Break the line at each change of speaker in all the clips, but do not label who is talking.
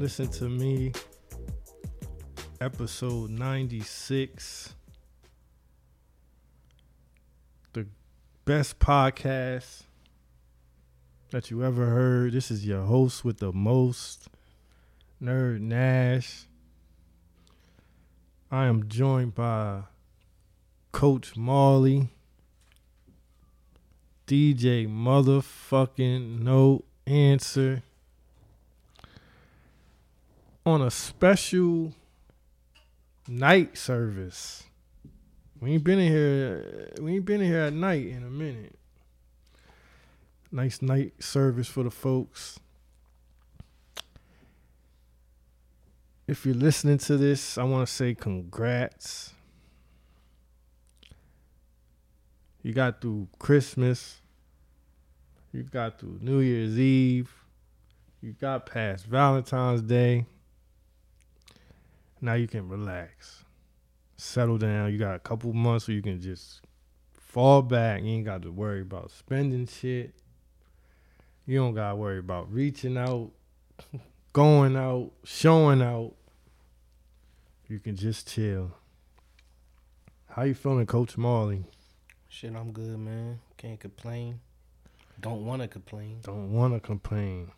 Listen to Me, episode 96. The best podcast that you ever heard. This is your host with the most, Nerd Nash. I am joined by Coach Marley, DJ Motherfucking No Answer on a special night service. We ain't been in here. We ain't been in here at night in a minute. Nice night service for the folks. If you're listening to this, I want to say congrats. You got through Christmas. You got through New Year's Eve. You got past Valentine's Day. Now you can relax, settle down. You got a couple months where you can just fall back. You ain't got to worry about spending shit. You don't got to worry about reaching out, going out, showing out. You can just chill. How you feeling, Coach Marley?
Shit, I'm good, man. Can't complain. Don't want to complain.
Don't want to complain.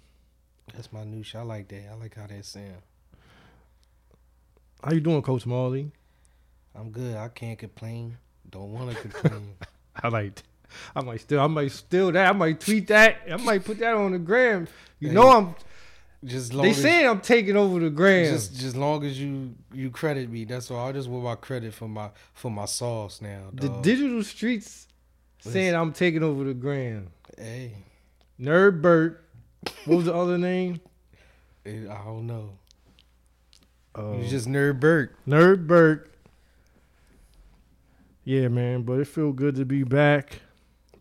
That's my new shit. I like that. I like how that sound.
How you doing, Coach Marley?
I'm good. I can't complain. Don't want to complain.
I like. I might still. I might steal that. I might tweet that. I might put that on the gram. You
Hey,
know I'm.
just long
They
as,
saying I'm taking over the gram.
just just long as you you credit me. That's all. I just want my credit for my for my sauce now.
the digital streets saying I'm taking over the gram.
hey,
Nerd Bert. What was the other name?
I don't know.
Uh,
You just nerd Bert.
Nerd Bert. Yeah, man, but it feel good to be back,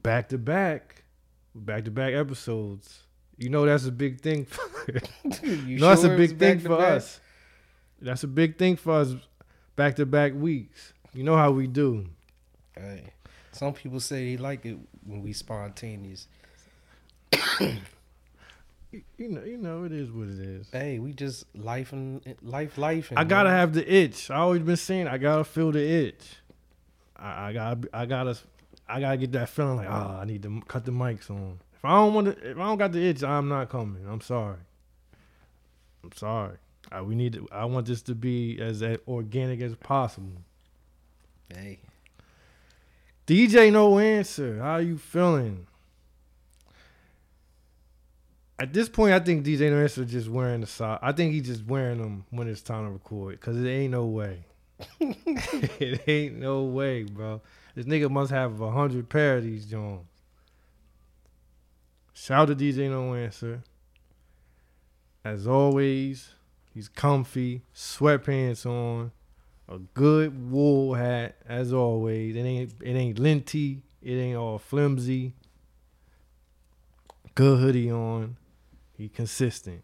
back to back, back to back episodes. You know that's a big thing. For,
you
no, that's a big thing for
back?
us. That's a big thing for us. Back to back weeks. You know how we do.
Hey, some people say they like it when we spontaneous.
You, know, you know it is what it is.
Hey, we just life and life, life.
I gotta have the itch. I always been saying I gotta feel the itch. I, I gotta, I gotta, I gotta get that feeling like, ah, I need to cut the mics on. If I don't want to, if I don't got the itch, I'm not coming. I'm sorry. I'm sorry. I, we need. To, I want this to be as organic as possible.
Hey,
DJ, no answer. How you feeling? At this point, I think DJ No Answer just wearing the sock. I think he's just wearing them when it's time to record. Cause it ain't no way. it ain't no way, bro. This nigga must have a hundred pair of these Jones. Shout out to DJ No Answer. As always, he's comfy, sweatpants on, a good wool hat. As always, it ain't it ain't linty, it ain't all flimsy. Good hoodie on. He consistent.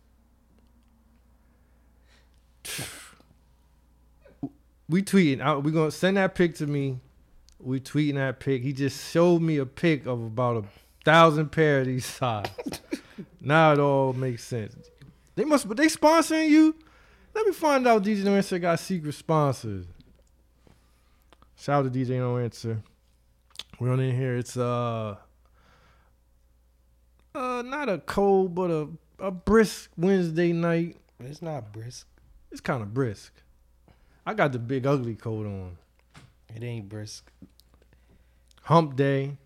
We tweeting. I- We gonna send that pic to me. We tweeting that pic. He just showed me a pic of about a thousand pair of these socks. now it all makes sense. They must, but they sponsoring you. Let me find out. DJ No Answer got secret sponsors. Shout out to DJ No Answer. We're on in here. It's uh, uh, not a cold, but a a brisk Wednesday night.
it's not brisk.
It's kind of brisk. I got the big ugly coat on.
It ain't brisk.
Hump day.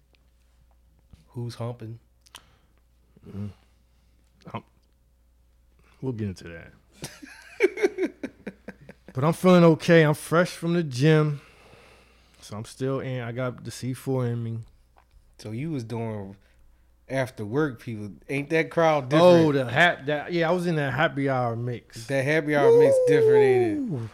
Who's humping? Mm.
We'll get into that. but I'm feeling okay. I'm fresh from the gym. So I'm still in. I got the C4 in me.
So you was doing after work people. Ain't that crowd
oh,
different?
Oh, the hat. That yeah, I was in that happy hour mix.
that happy hour mix different, ain't
Woo!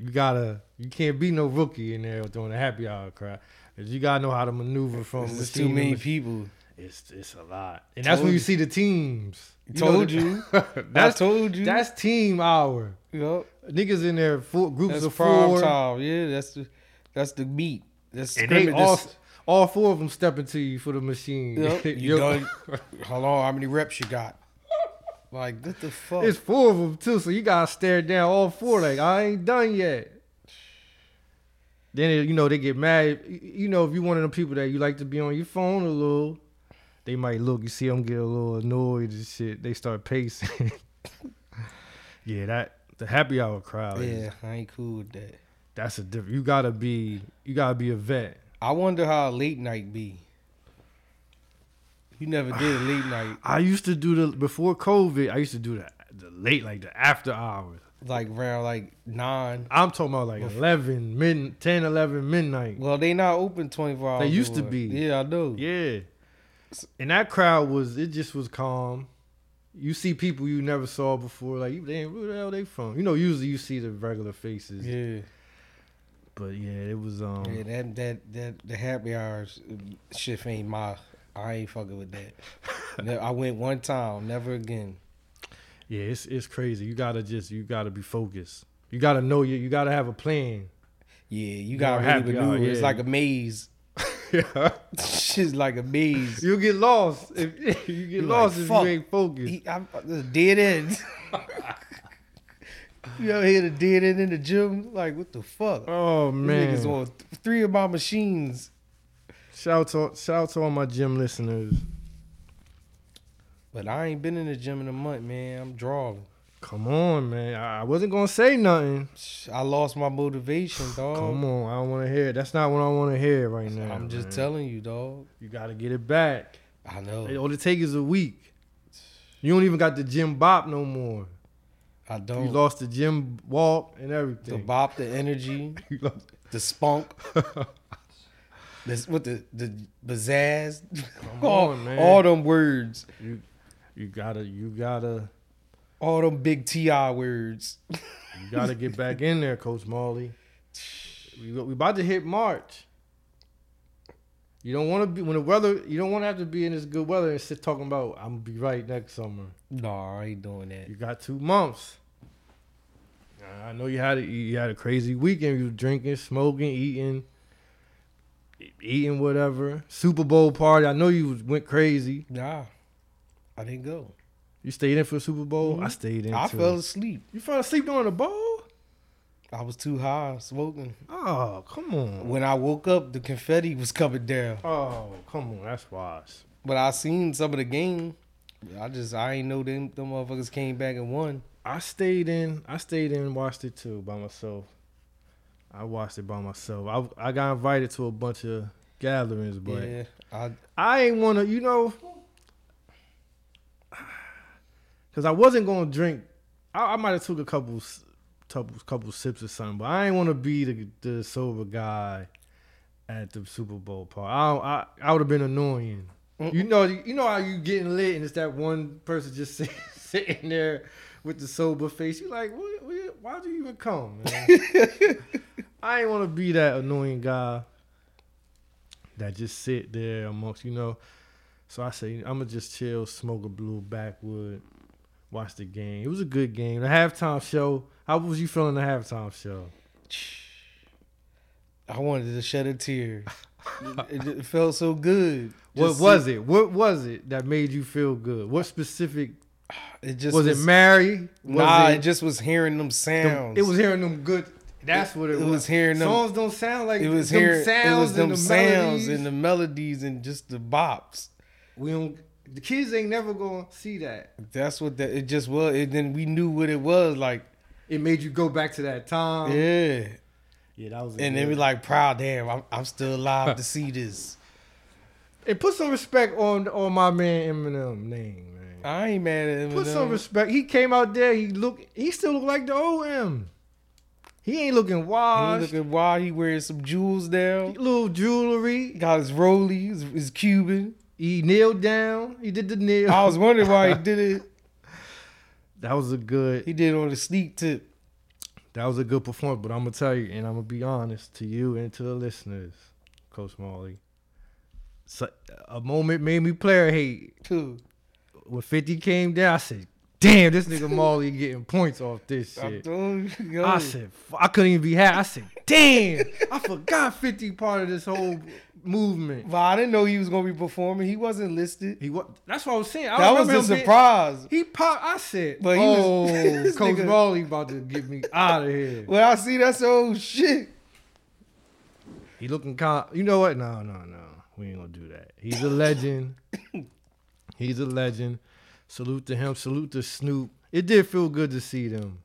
You gotta. You can't be no rookie in there doing the happy hour crowd. Cause You gotta know how to maneuver from.
it? There's
machine
too
to
many people.
It's it's a lot, and that's when you
you.
see the teams.
Told
the-
you.
that's
I told you.
that's team hour.
Yup.
Niggas in there, four groups
That's
of four,
time. Yeah, that's the that's the meat. That's
and they
scrimmage.
all
That's-
all four of them stepping to you for the machine.
Yup. You done? How long? How many reps you got? Like what the fuck?
It's four of them too, so you gotta stare down all four. Like I ain't done yet. Then you know they get mad. You know if you one of them people that you like to be on your phone a little, they might look. You see them get a little annoyed and shit. They start pacing. yeah, that the happy hour crowd. is-
yeah, I ain't cool with that.
that's a different. You gotta be. You gotta be a vet.
I wonder how late night be. You never did a late night,
I used to do the before COVID. I used to do the the late like the after hours.
like around like nine.
I'm talking about like 11, mid, 10, 11, midnight.
Well, they not open twenty four hours.
They used to be.
Yeah, I know.
Yeah. And that crowd was it just was calm. You see people you never saw before, like where the hell they from? You know, usually you see the regular faces.
Yeah,
But yeah, it was um
yeah. That that that the happy hours shit ain't my. I ain't fucking with that. I went one time, never again.
yeah, it's it's crazy. You gotta just you gotta be focused. You gotta know you you gotta have a plan.
Yeah, you got to
happy
really
hour,
maneuver. It's like a maze.
yeah.
Shit's like a maze.
You'll get lost if you get
You
lost
like,
if you ain't focused.
He, I'm, dead end. You ever hear the dead end in the gym? Like, what the fuck?
oh
These
man.
Niggas on th- three of my machines.
Shout out to shout out to all my gym listeners.
But I ain't been in the gym in a month, man. I'm drawing.
Come on, man. I wasn't gonna say nothing.
I lost my motivation, dog.
Come on, I don't want to hear. it. That's not what I want to hear right now.
I'm just
man.
telling you, dog.
You got to get it back.
I know.
All it take is a week. You don't even got the gym bop no more.
I don't.
You lost the gym walk and everything.
the bop, the energy, the spunk, this with the the pizzazz.
Come
all,
on, man.
all them words,
you gotta, you gotta,
all them big Ti words.
you gotta get back in there, Coach Marley. We we about to hit March. You don't want to be when the weather. You don't want to have to be in this good weather and sit talking about I'm gonna be right next summer.
No, I ain't doing that.
You got two months. I know you had a, you had a crazy weekend. You drinking, smoking, eating, eating whatever. Super Bowl party. I know you was- went crazy.
Nah, I didn't go.
You stayed in for the Super Bowl.
Mhm.
I stayed in.
I
too.
fell asleep.
You fell asleep during the bowl?
I was too high smoking.
Oh, come on.
When I woke up, the confetti was coming down.
Oh, come on. That's wise.
But I seen some of the game. I just I ain't know them them motherfuckers came back and won.
I stayed in. I stayed in and watched it too by myself. I watched it by myself. I I got invited to a bunch of gatherings, but
yeah, I
I ain't want to, you know, because I wasn't gonna drink. I, I might have took a couple, couple, couple sips or something, but I ain't want to be the the sober guy at the Super Bowl party. I I, I would have been annoying. You know, you know how you getting lit and it's that one person just sit, sitting there with the sober face. You like, what, what, why'd you even come? I ain't want to be that annoying guy that just sit there amongst, you know. So I say, I'm gonna just chill, smoke a blue backwood, watch the game. It was a good game. The halftime show. How was you feeling the halftime show?
I wanted to shed a tear. it, it felt so good.
What was
sit-
it? What was it that made you feel good? What specific
It just
was, it? Mary? Was
Nah, it,
it,
just was hearing them
them-
sounds.
it was hearing them good. That's what it,
It
was.
was hearing them-
songs don't sound like
It was
them
hearing.
sounds
It was them
and the
sounds
melodies.
and the melodies and just the bops.
we don't. The kids ain't never gonna see that.
That's what that. It just was. And then we knew what it was like.
It made you go back to that time.
yeah.
Yeah, that was. a
And then we like proud. Damn, I'm, I'm still alive to see this.
And put some respect on on my man Eminem name, man.
I ain't mad at him.
Put some respect. He came out there. He look. He still look like the old M. He ain't looking
wild.
He
looking wild. He wearing some jewels now.
little jewelry.
got his rollie, his, his Cuban.
He kneeled down. He did the kneel.
I was wondering why he did it.
that was a good.
He did it on the sneak tip.
That was a good performance. But I'm gonna tell you, and I'm gonna be honest to you and to the listeners, Coach Marley. So, a moment made me player hate.
Too.
When 50 came down, I said, "Damn, this nigga Molly getting points off this shit." I said, I couldn't even be happy. I said, damn, I forgot 50 part of this whole movement.
But I didn't know he was gonna be performing. He wasn't listed.
He was. That's what I was saying. I
That was a
him being-
surprise.
He popped. I said,
But he was-
"Oh,
this
Coach
nigga-
Brawley about to get me out of here."
Well, I see that's oh shit.
He looking calm. You know what? No, no, no. We ain't gonna do that. He's a legend. He's a legend. Salute to him. Salute to Snoop. It did feel good to see them.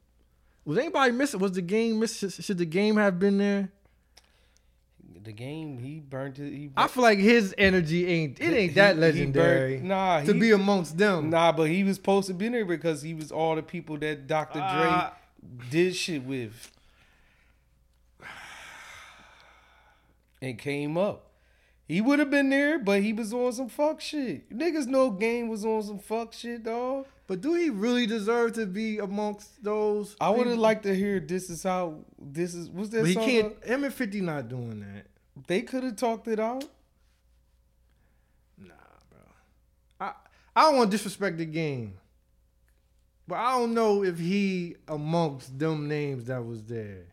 Was anybody missing? Was the game miss? Should the game have been there?
The game he burnt it. He
I feel like his energy ain't. It ain't that
he- he
legendary
burnt- nah,
to
he-
be amongst them.
Nah, but he was supposed to be there because he was all the people that Dr.
Ah.
Dre did shit with. And came up. He would have been there, but he was on some fuck shit. Niggas know game was on some fuck shit, dog.
But do he really deserve to be amongst those?
I would have liked to hear this is how this is what's that
But he
song?
can't. Him and Fifty not doing that.
They could have talked it out.
Nah, bro. I I don't want to disrespect the game, but I don't know if he amongst them names that was there.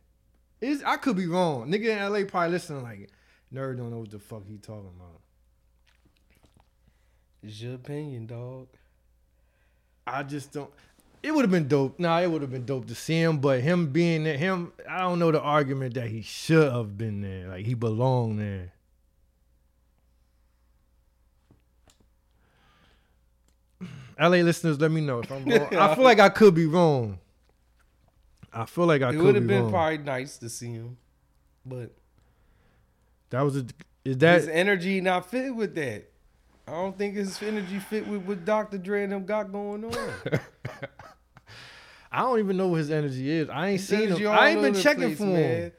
Is I could be wrong. Nigga in LA probably listening like nerd don't know what the fuck he talking about.
It's your opinion, dog.
I just don't. It would have been dope. Nah, it would have been dope to see him, but him being there, him, I don't know the argument that he should have been there. Like he belonged there. LA listeners, let me know if I'm wrong. I feel like I could be wrong. I feel like I
it would
be
have been
wrong.
probably nice to see him, but
that was a. Is that his
energy not fit with that. I don't think his energy fit with what Dr. Dre and them got going on.
I don't even know what his energy is. I ain't seen him. I ain't been checking
place,
for him.
man.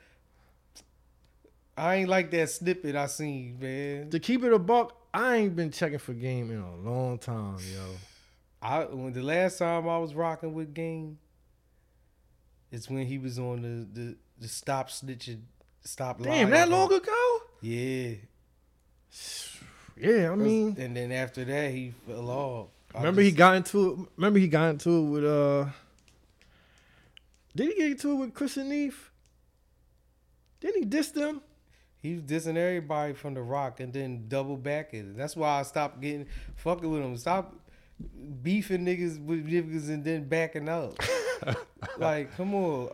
I ain't like that snippet I seen, man.
To keep it a buck, I ain't been checking for game in a long time, yo.
I when the last time I was rocking with Game, it's when he was on the the, the stop snitching, stop lying.
Damn, that long ago?
Yeah,
Yeah, I mean,
and then after that he fell off.
Remember he got into it. Remember he got into it with uh. Did he get into it with Chris and Eve? Didn't he diss them?
He was dissing everybody from the rock and then double back it. That's why I stopped getting fucking with him. Stop beefing niggas with niggas and then backing up. like, come on.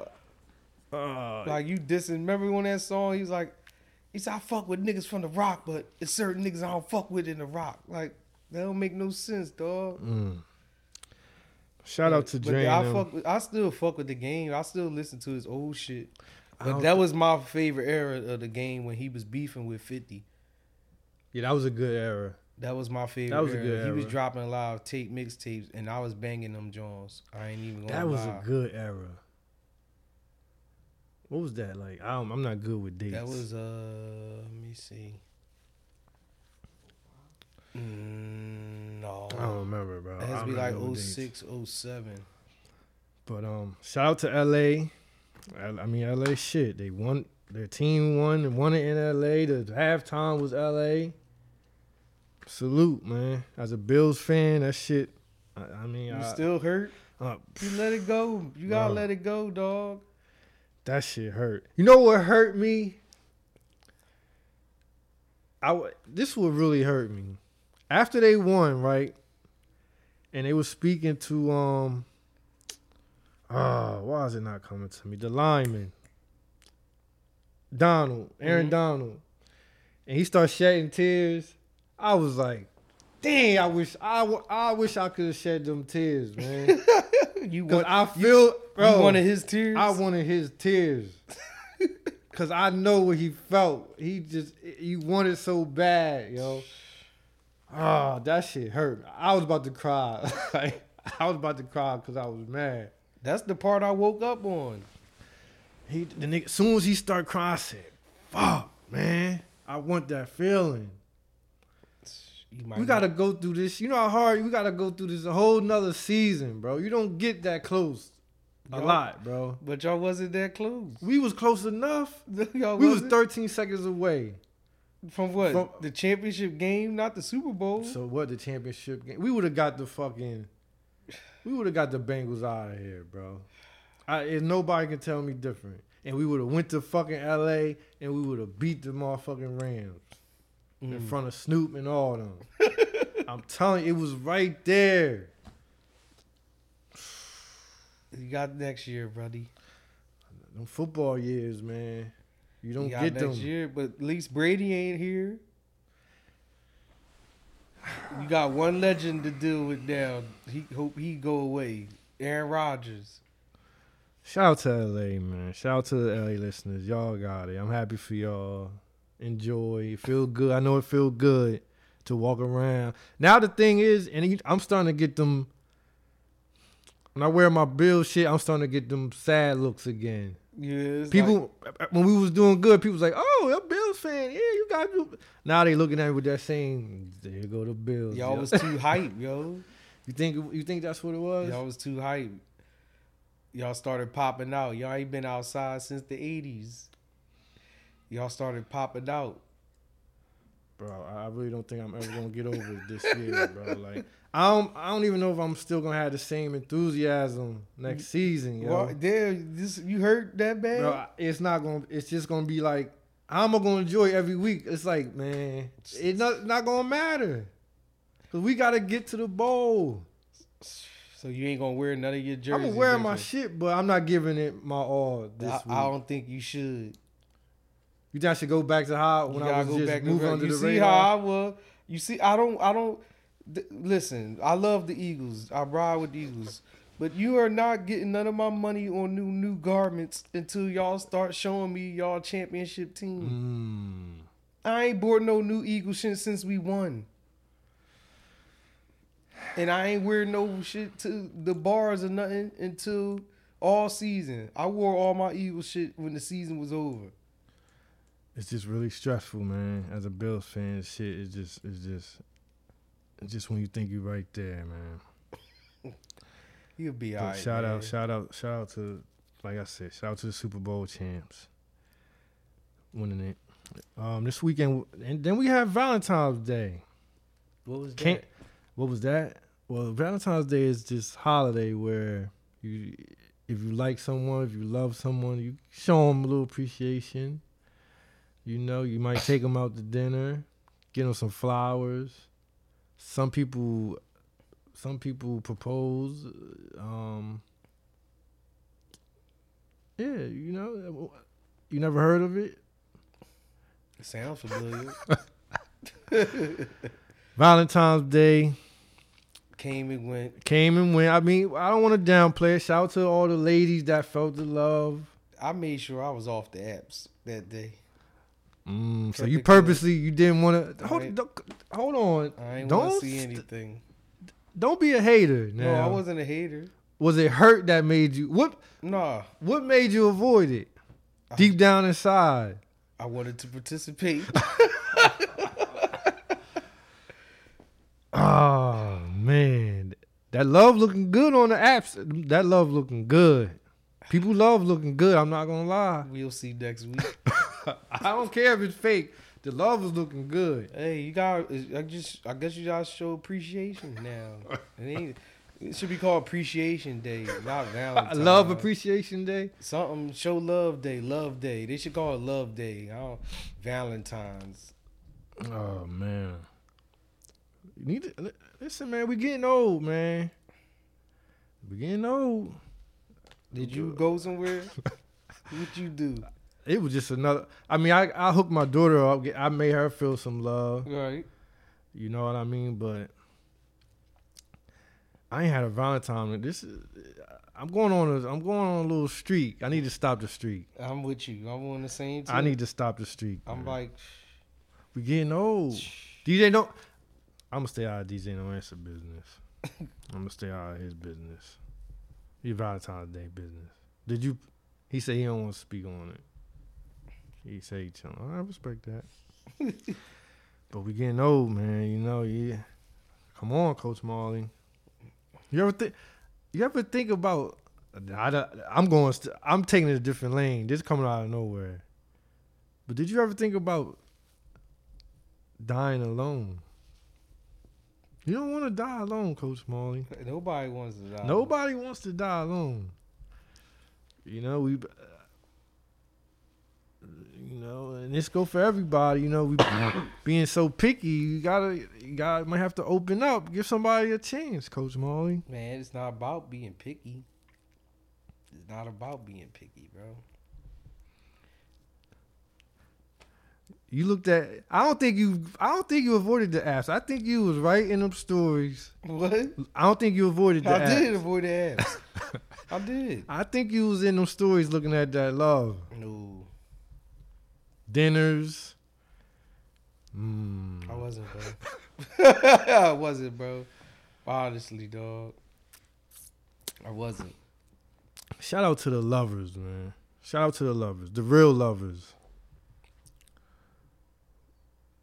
Uh,
Like you dissing. Remember when that song? He's like, he said I fuck with niggas from the rock, but it's certain niggas I don't fuck with in the rock. Like that don't make no sense, dog.
mm. Shout out to Dre.
I fuck. With, I still fuck with the game. I still listen to his old shit. But that was my favorite era of the game when he was beefing with Fifty.
Yeah, that was a good era.
That was my favorite.
That was a
era.
good
He was dropping a lot of tape mixtapes, and I was banging them Jones. I ain't even gonna
That was
lie.
a good era. What was that like? I don't, I'm not good with dates.
That was uh, let me see. Mm, no,
I don't remember, bro.
it has to be like
know
06, 07.
But um, shout out to LA. I I mean, LA shit. They won. Their team won and won it in LA. The halftime was LA. Salute, man. As a Bills fan, that shit. I, I mean,
You
I,
still hurt?
uh,
You let it go. You gotta let it go, dog.
that shit hurt. You know what hurt me? I w- this would really hurt me. After they won, right? And they were speaking to um. Ah, why is it not coming to me? The lineman, Donald, Aaron
Mhm.
Donald, and he starts shedding tears. I was like, "Dang, I wish I, w- I wish I could have shed them tears, man."
You want?
I feel, bro,
you wanted his tears?
I wanted his tears. Cause I know what he felt. He just he wanted so bad, yo. Oh, that shit hurt. I was about to cry. like I was about to cry because I was mad.
That's the part I woke up on.
He the nigga, as soon as he started crying, I said, "Fuck, man, I want that feeling." We gotta go through this. You know how hard we gotta go through this a whole nother season, bro. You don't get that close a
Yup.
lot, bro.
but y'all wasn't that close.
We was close enough.
y'all
We was
wasn't?
13 seconds away.
From what?
from-
the championship game, not the Super Bowl.
So what? The championship game? We would have got the fucking. We would have got the Bengals out of here, bro. I, and nobody can tell me different. And we would have went to fucking L.A. and we would have beat the motherfucking Rams. in
Mm.
front of Snoop and all them. I'm telling you, it was right there.
You got next year, buddy.
Them football years, man. You don't get
next
them.
year, but at least Brady ain't here. You got one legend to deal with now. He hope he go away. Aaron Rodgers.
Shout out to LA, man. Shout out to the LA listeners. Y'all got it. I'm happy for y'all. Enjoy. Feel good. I know it feel good to walk around. Now the thing is, and I'm starting to get them. When I wear my bill shit, I'm starting to get them sad looks again.
Yeah, it's like-
People, when we was doing good, people was like, "Oh, you're a Bills fan. Yeah, you got you." Now they looking at me with that same. There go the Bills.
y'all
yo."
was too hype, yo.
you think you think that's what it was?
Y'all was too hype. Y'all started popping out. Y'all ain't been outside since the '80s. Y'all started popping out.
bro. I I really don't think I'm ever gonna get over it this year, bro. Like I don't, I don't even know if I'm still gonna have the same enthusiasm next season, yo.
Well, damn, this you hurt that bad?
Bro, it's not gonna. It's just gonna be like I'm gonna enjoy every week. It's like, man, it's not not gonna matter. Cause we gotta get to the bowl.
So you ain't gonna wear none of your jerseys.
I'm gonna wear my shit, but I'm not giving it my all this
I,
week.
I don't think you should.
you think I should go back to how when I was
go
just
back
moving
and
under
You
the
see how I was. You see, I don't. I don't. Th- listen, I love the Eagles. I ride with the Eagles. But you are not getting none of my money on new new garments until y'all start showing me y'all championship team.
Mm.
I ain't bought no new Eagle shit since we won. And I ain't wear no shit to the bars or nothing until all season. I wore all my Eagle shit when the season was over.
It's just really stressful, man. As a Bills fan, shit is just it's just just when you think you're right there, man.
You'll be
But
alright.
shout
man.
out, shout out, shout out to like I said, shout out to the Super Bowl champs winning it. Um, this weekend, and then we have Valentine's Day.
What was that?
Can't. What was that? Well, Valentine's Day is this holiday where you, if you like someone, if you love someone, you show them a little appreciation. You know, you might take them out to dinner, get them some flowers. Some people, some people propose. Um, yeah, you know, you never heard of it.
It sounds familiar.
Valentine's Day.
Came and went.
came and went. I mean, I don't want to downplay it. Shout out to all the ladies that felt the love.
I made sure I was off the apps that day.
Mm, so you purposely you didn't want to hold, hold on.
I ain't
Don't
see anything.
Don't be a hater.
No, I wasn't a hater.
was it hurt that made you what?
Nah,
What made you avoid it?
I-
Deep down inside.
I wanted to participate.
Oh man, that love looking good on the apps. That love looking good. People love looking good. I'm not gonna lie.
we'll see next week.
I don't care if it's fake. The love is looking good.
Hey, you got. I just. I guess you guys show appreciation now. It. It should be called Appreciation Day, not Valentine's. Day.
Love Appreciation Day.
Something. Show Love Day. Love Day. They should call it Love Day. I don't, Valentine's.
Oh man, you need to listen, man. We getting old, man. We getting old.
Did you go somewhere? What'd you do?
It was just another. I mean, I I hooked my daughter up. I made her feel some love.
Right.
You know what I mean? But I ain't had a Valentine. This is. I'm going on a. I'm going on a little streak. I need to stop the streak.
I'm with you. I'm on the same team.
I need to stop the streak.
I'm
man.
like,
we getting old. DJ don't. I'm gonna stay out of DJ no answer business. I'm gonna stay out of his business. Your Valentine's Day business. Did you? He said he don't want to speak on it. He say he chilling. Oh, I respect that. but we getting old, man. You know, yeah. Come on, Coach Marley. You ever think? You ever think about? I, I'm going. St- I'm taking it a different lane. This coming out of nowhere. But did you ever think about dying alone? You don't want to die alone, Coach Marley.
nobody wants to die.
Nobody wants to die alone. You know, we You know, and this go for everybody. You know, we being so picky, you gotta, you gotta, might have to open up, give somebody a chance, Coach Marley.
Man, it's not about being picky. It's not about being picky, bro.
You looked at. I don't think you. I don't think you avoided the apps. I think you was right in them stories.
What?
I don't think you avoided the
I
apps.
did avoid the apps. I did.
I think you was in them stories looking at that love
No,
dinners. Mm.
I wasn't, bro. I wasn't, bro. Honestly, dog. I wasn't.
Shout out to the lovers, man. Shout out to the lovers, the real lovers.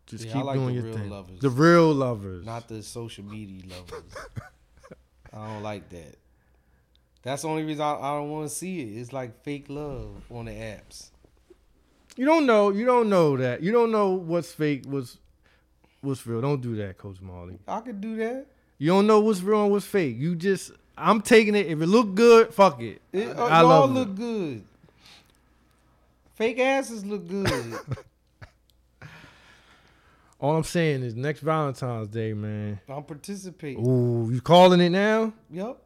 Just
Yeah,
keep
like
doing
the
your
real
thing.
lovers.
The real lovers.
Not the social media lovers. I don't like that. That's the only reason I, I don't want to see it. It's like fake love on the apps.
You don't know. You don't know that. You don't know what's fake. What's what's real. Don't do that, Coach Marley.
I could do that.
You don't know what's real and what's fake. You just. I'm taking it. If it look good, fuck it.
It,
I,
uh,
I
y'all look
it.
good. Fake asses look good.
All I'm saying is next Valentine's Day, man.
I'm participating.
Ooh, you calling it now?
Yep.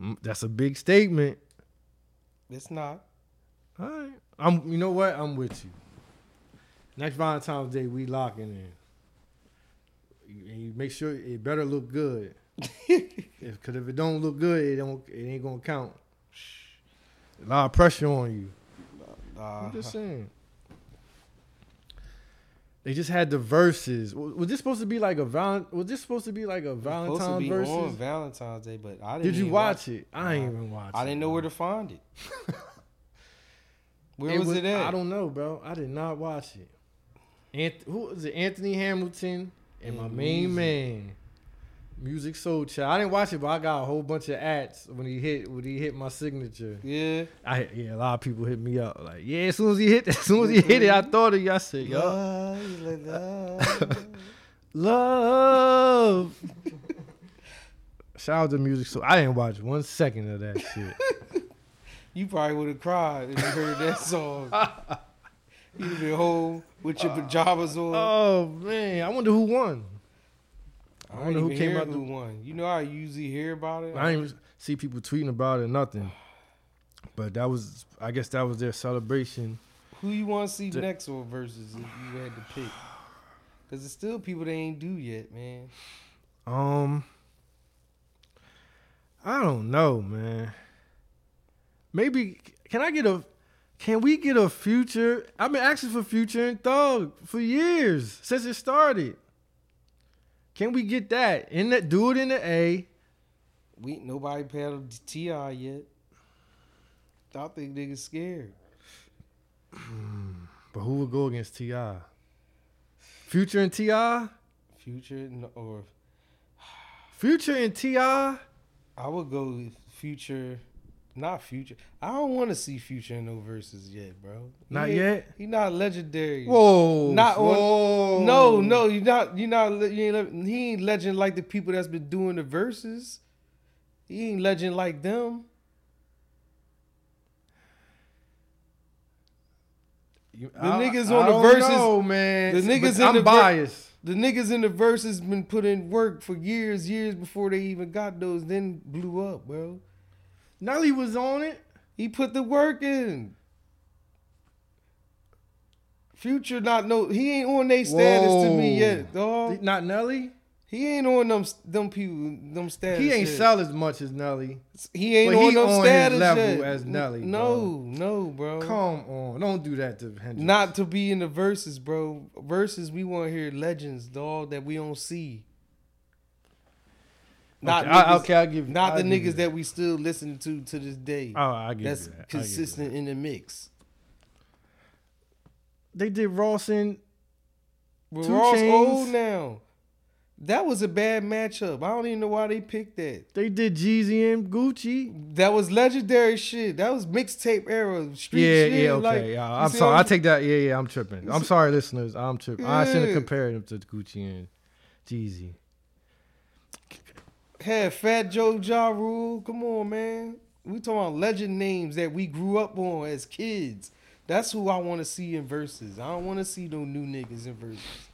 Mm, That's a big statement.
It's not.
All right. I'm. You know what? I'm with you. Next Valentine's Day, we locking in. And you make sure it better look good. if, Cause if it don't look good, it don't. It ain't gonna count. A lot of pressure on you.
Uh,
I'm just saying. They just had the verses. Was this supposed to be like a val? Was this supposed to be like a Valentine
on Valentine's Day, but I didn't.
Did you
even
watch it? I ain't
Nah.
even watch.
I
it,
didn't know where to find it. Where was, it at?
I don't know, bro. I did not watch it. Anth- who was it? Anthony Hamilton and my main man, Musiq Soulchild. I didn't watch it, but I got a whole bunch of ads when he hit when he hit my signature.
Yeah.
I yeah, a lot of people hit me up like, yeah. As soon as he hit, as soon as he hit it, I mm-hmm. thought of you. I said, yo,
love. love.
Shout out to Musiq Soul. I didn't watch one second of that shit.
You probably would have cried if you heard that song. You'd have been home with your pajamas on.
oh man, I wonder who won.
I
I
don't
wonder who came out
who
the-
one. You know, I usually hear about it.
I didn't see people tweeting about it or nothing. But that was, I guess that was their celebration.
Who you want to see
The-
next or versus if you had to pick? Because it's still people they ain't do yet, man.
Um, I don't know, man. Maybe can I get a? Can we get a future? I've been asking for future and thug for years since it started. Can we get that in that? Do it in the A.
We nobody paddled T.I. yet. I think niggas scared.
But who would go against T.I.? Future and Ti.
Future or
Future and Ti.
I would go with Future, not Future. I don't want to see Future in no verses yet, bro. He
Not yet.
He not legendary.
Whoa!
Not on-
whoa.
No, no, you not. You not. You ain't, he ain't legend like the people that's been doing the verses. He ain't legend like them.
You-
The
I-
niggas
I
on the verses-
know, man.
the
But
niggas in
I'm
the
biased.
The niggas in the verses been put in work for years, years before they even got those. Then blew up, bro.
Nelly was on it.
He put the work in. Future not no. He ain't on they status to me yet, dog.
Not Nelly.
He ain't on them them people them status.
He ain't
yet.
sell as much as Nelly.
He ain't
But
on
he
them
on his
status
level
yet.
as Nelly,
No, no, bro.
Come on, don't do that to Hendrix.
Not to be in the verses, bro. Verses, we want to hear legends, dog, that we don't see. Not
okay, I, okay, I'll give you.
not
I'll
the
give you
niggas that we still listen to to this day.
Oh, I give
that's
you that. I'll give you
consistent
that.
in the mix.
They did Ross and
But
Two
Ross
Chainz.
old now. That was a bad matchup. I don't even know why they picked that.
they did Jeezy and Gucci.
That was legendary shit. That was mixtape era. Street
Yeah,
shit.
yeah, okay.
Like,
yeah,
you
I'm
see
sorry.
what
I take that. Yeah, yeah, I'm tripping. I'm sorry, listeners. I'm tripping. I shouldn't compare them to Gucci and Jeezy.
Had Fat Joe Ja Rule. Come on, man. We talking about legend names that we grew up on as kids. That's who I want to see in verses. I don't want to see no new niggas in verses.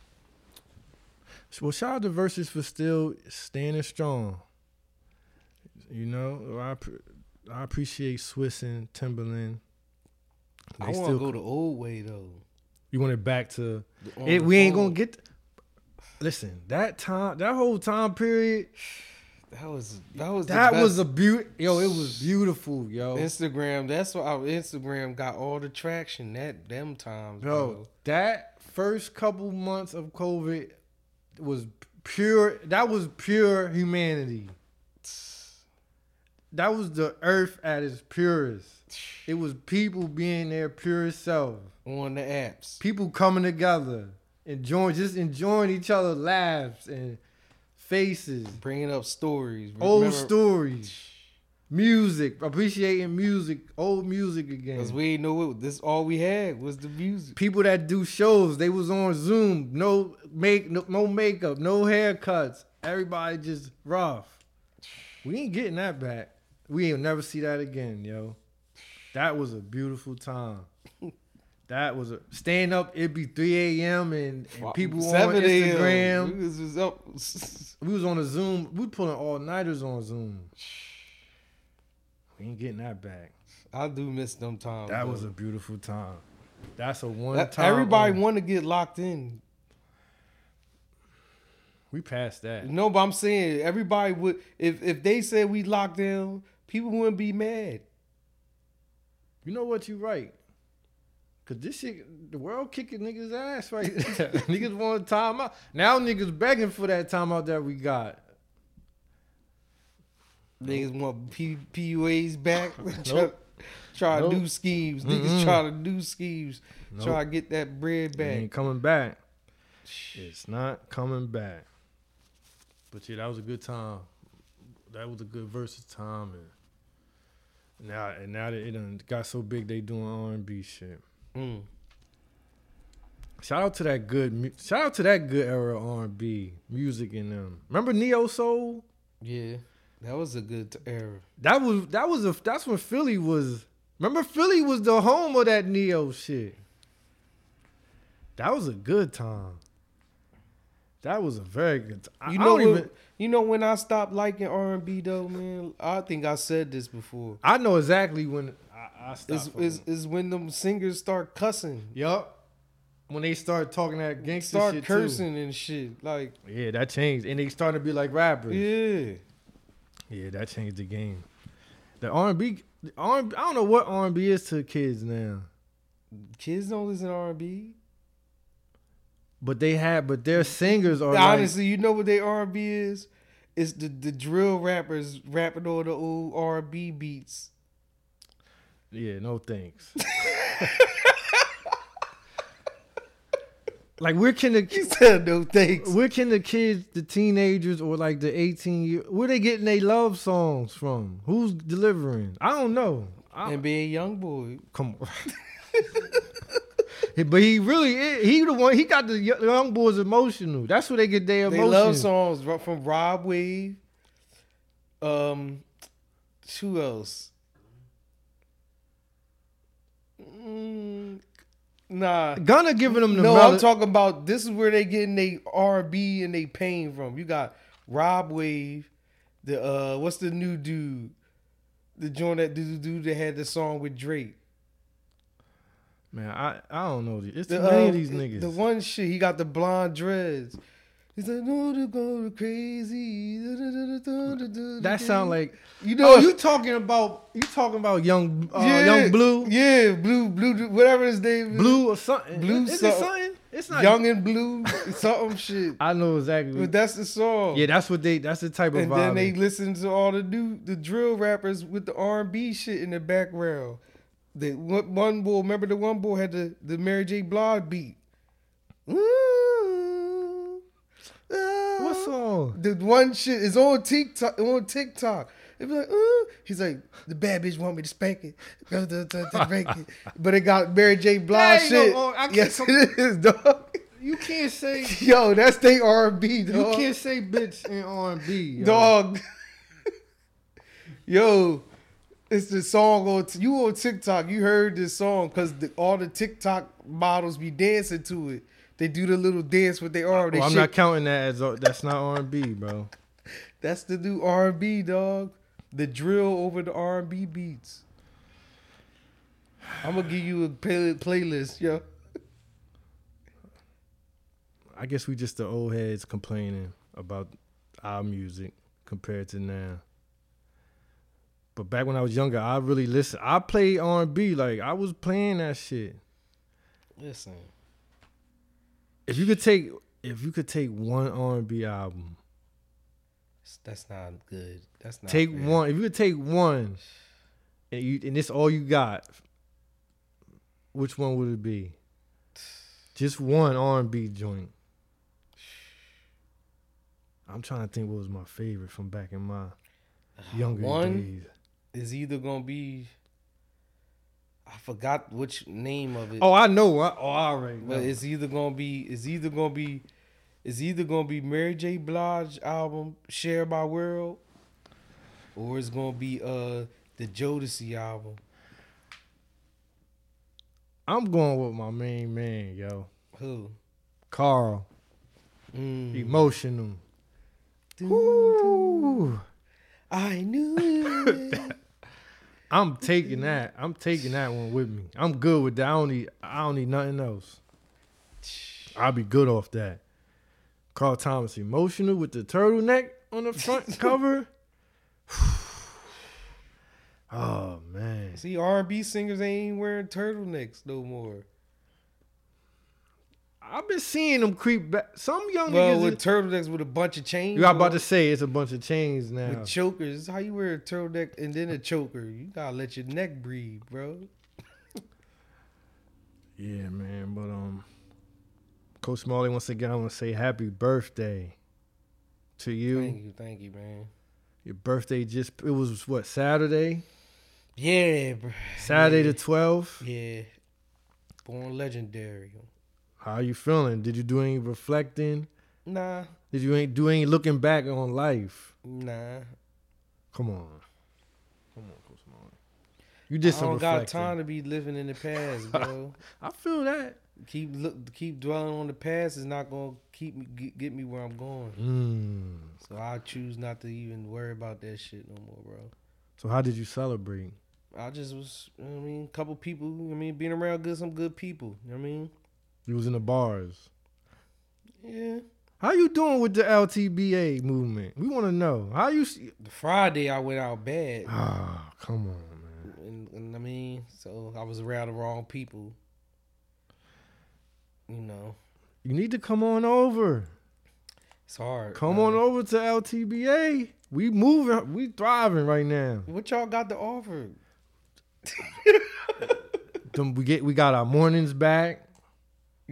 Well, shout out to Versus for still standing strong. You know, I I appreciate Swizz and Timbaland.
They I want to go the old way though.
You want it back to it, we ain't gonna get. Listen, that time, that whole time period.
That was that was
that was a beaut. Yo, it was beautiful, yo.
Instagram. That's why Instagram got all the traction that them times. Yo, bro.
that first couple months of COVID was pure. That was pure humanity. That was the earth at its purest. It was people being their purest self
on the apps.
People coming together, enjoying, just enjoying each other's laughs and faces,
bringing up stories,
old Remember, stories, music, appreciating music, old music again.
Cause we ain't know it. This all we had was the music.
People that do shows, they was on Zoom, no make, no, no makeup, no haircuts. Everybody just rough. We ain't getting that back. We ain't never see that again, yo. That was a beautiful time. That was a stand up. It'd be three a.m. and, and people on Instagram. We was, up. we was on a Zoom. We pulling all nighters on Zoom. We ain't getting that back.
I do miss them times.
That though. was a beautiful time. That's a one that, time.
Everybody want to get locked in.
We passed that.
No, but I'm saying everybody would. If if they said we locked down, people wouldn't be mad.
You know what? You're right. Cause this shit, the world kicking niggas ass right niggas want a timeout. Now niggas begging for that timeout that we got.
Niggas want P- PUAs back. nope. try, nope. new schemes. Mm-hmm. Niggas try to do schemes. Nope. Try to get that bread back. It
ain't coming back. It's not coming back. But yeah, that was a good time. That was a good versus time and now and now that it done got so big they doing R and B shit. Mm. Shout out to that good. Shout out to that good era R and B music in them. Remember Neo Soul?
Yeah, that was a good era.
That was that was a that's when Philly was. Remember Philly was the home of that Neo shit. That was a good time. That was a very good time.
You know, when, even, you know when I stopped liking R and B though, man. I think I said this before.
I know exactly when I,
is, is, is when them singers start cussing.
Yup. When they start talking that gangster
start
shit
cursing
too.
and shit. Like
Yeah, that changed. And they started to be like rappers.
Yeah.
Yeah, that changed the game. The R and B R I don't know what R and B is to kids now.
Kids don't listen to R and B.
But they have but their singers are
honestly,
like,
you know what their R and B is? It's the, the drill rappers rapping on the old R and B beats
yeah, no thanks. like where can the
you said no thanks?
Where can the kids, the teenagers, or like the eighteen year, where they getting their love songs from? Who's delivering? I don't know.
I, NBA YoungBoy.
Come on. but he really is, he the one he got the young boys emotional. That's where they get their emotion. They love
songs from Rod Wave. Um, who else? Mm, nah.
Gunna giving them the
No, I'm talking about this is where they getting they R&B and they pain from. You got Rod Wave, the uh what's the new dude? The joint that dude, dude that had the song with Drake.
Man, I, I don't know. It's too the, many uh, of these niggas.
The one shit, he got the blonde dreads. He's like, no, to go crazy.
That sound like you know. Oh, you talking about you talking about young uh, yeah, Yung Bleu?
Yeah, blue blue whatever his name.
Is. Blue or something.
Blue is something. It something? It's not young and blue. something shit.
I know exactly.
But that's the song.
Yeah, that's what they. That's the type of.
And then they listen to all the new the drill rappers with the R and B shit in the background. The one boy, remember the one boy had the the Mary J. Blige beat.
What song?
The one shit is on TikTok. On TikTok. It be like, uh, he's like, the bad bitch want me to spank it, it. but it got Mary J. Blige shit. No, I yes, come, it is, dog.
You can't say,
yo, that's they R and B, dog.
You can't say bitch in R and B,
dog. yo, It's the song on you on TikTok. You heard this song because all the TikTok models be dancing to it. They do the little dance with their arm. They
Well, I'm
shake-
not counting that as that's not R&B, bro.
That's the new R and B dog. The drill over the R and B beats. I'm gonna give you a play- playlist, yo.
I guess we just the old heads complaining about our music compared to now. But back when I was younger, I really listened. I played R&B like I was playing that shit.
Listen,
If you could take if you could take one R&B album,
that's not good. That's not
take
fair.
one. If you could take one, and you and this all you got, which one would it be? Just one R&B joint. I'm trying to think what was my favorite from back in my uh, younger
One
days.
is either gonna be. I forgot which name of it.
Oh, I know. I, oh, I already know.
But it's either gonna be it's either gonna be it's either gonna be Mary J. Blige album Share My World, or it's gonna be uh the Jodeci album.
I'm going with my main man, yo,
Who?
Carl.
Mm.
Emotional. Ooh.
I knew it.
I'm taking that. I'm taking that one with me. I'm good with that. I don't need. I don't need nothing else. I'll be good off that. Carl Thomas, emotional with the turtleneck on the front cover. oh man,
See, R and B singers ain't wearing turtlenecks no more.
I've been seeing them creep back. Some young
Well,
niggas.
with turtlenecks with a bunch of chains.
you got about to say it's a bunch of chains now.
with chokers. This is how you wear a turtleneck and then a choker. You gotta let your neck breathe, bro.
Yeah, man. But um, Coach Smalley once again, I want to say happy birthday to you.
Thank you, thank you, man.
Your birthday just it was what Saturday,
Yeah, bro.
Saturday
yeah.
the twelfth.
Yeah. Born legendary.
How are you feeling? Did you do any reflecting?
Nah,
Did you ain't do any looking back on life?
nah.
Come on, come on, Coach Smalley. You did
I
some
don't got time to be living in the past, bro.
I feel that.
keep look, keep dwelling on the past is not gonna keep me get, get me where I'm going.
Mm.
So I choose not to even worry about that shit no more, bro.
So how did you celebrate?
I just was, you know what I mean, a couple people. you know what I mean, being around good, some good people. You know what I mean?
You was in the bars.
Yeah.
How you doing with the LTBA movement? We want to know. How you? See-
The Friday I went out bad,
Ah, come on, man.
and, and I mean, so I was around the wrong people. You know,
You need to come on over.
it's hard.
Come
man.
on over to LTBA. We moving. We thriving right now.
What y'all got to offer?
Them- we get. We got our mornings back.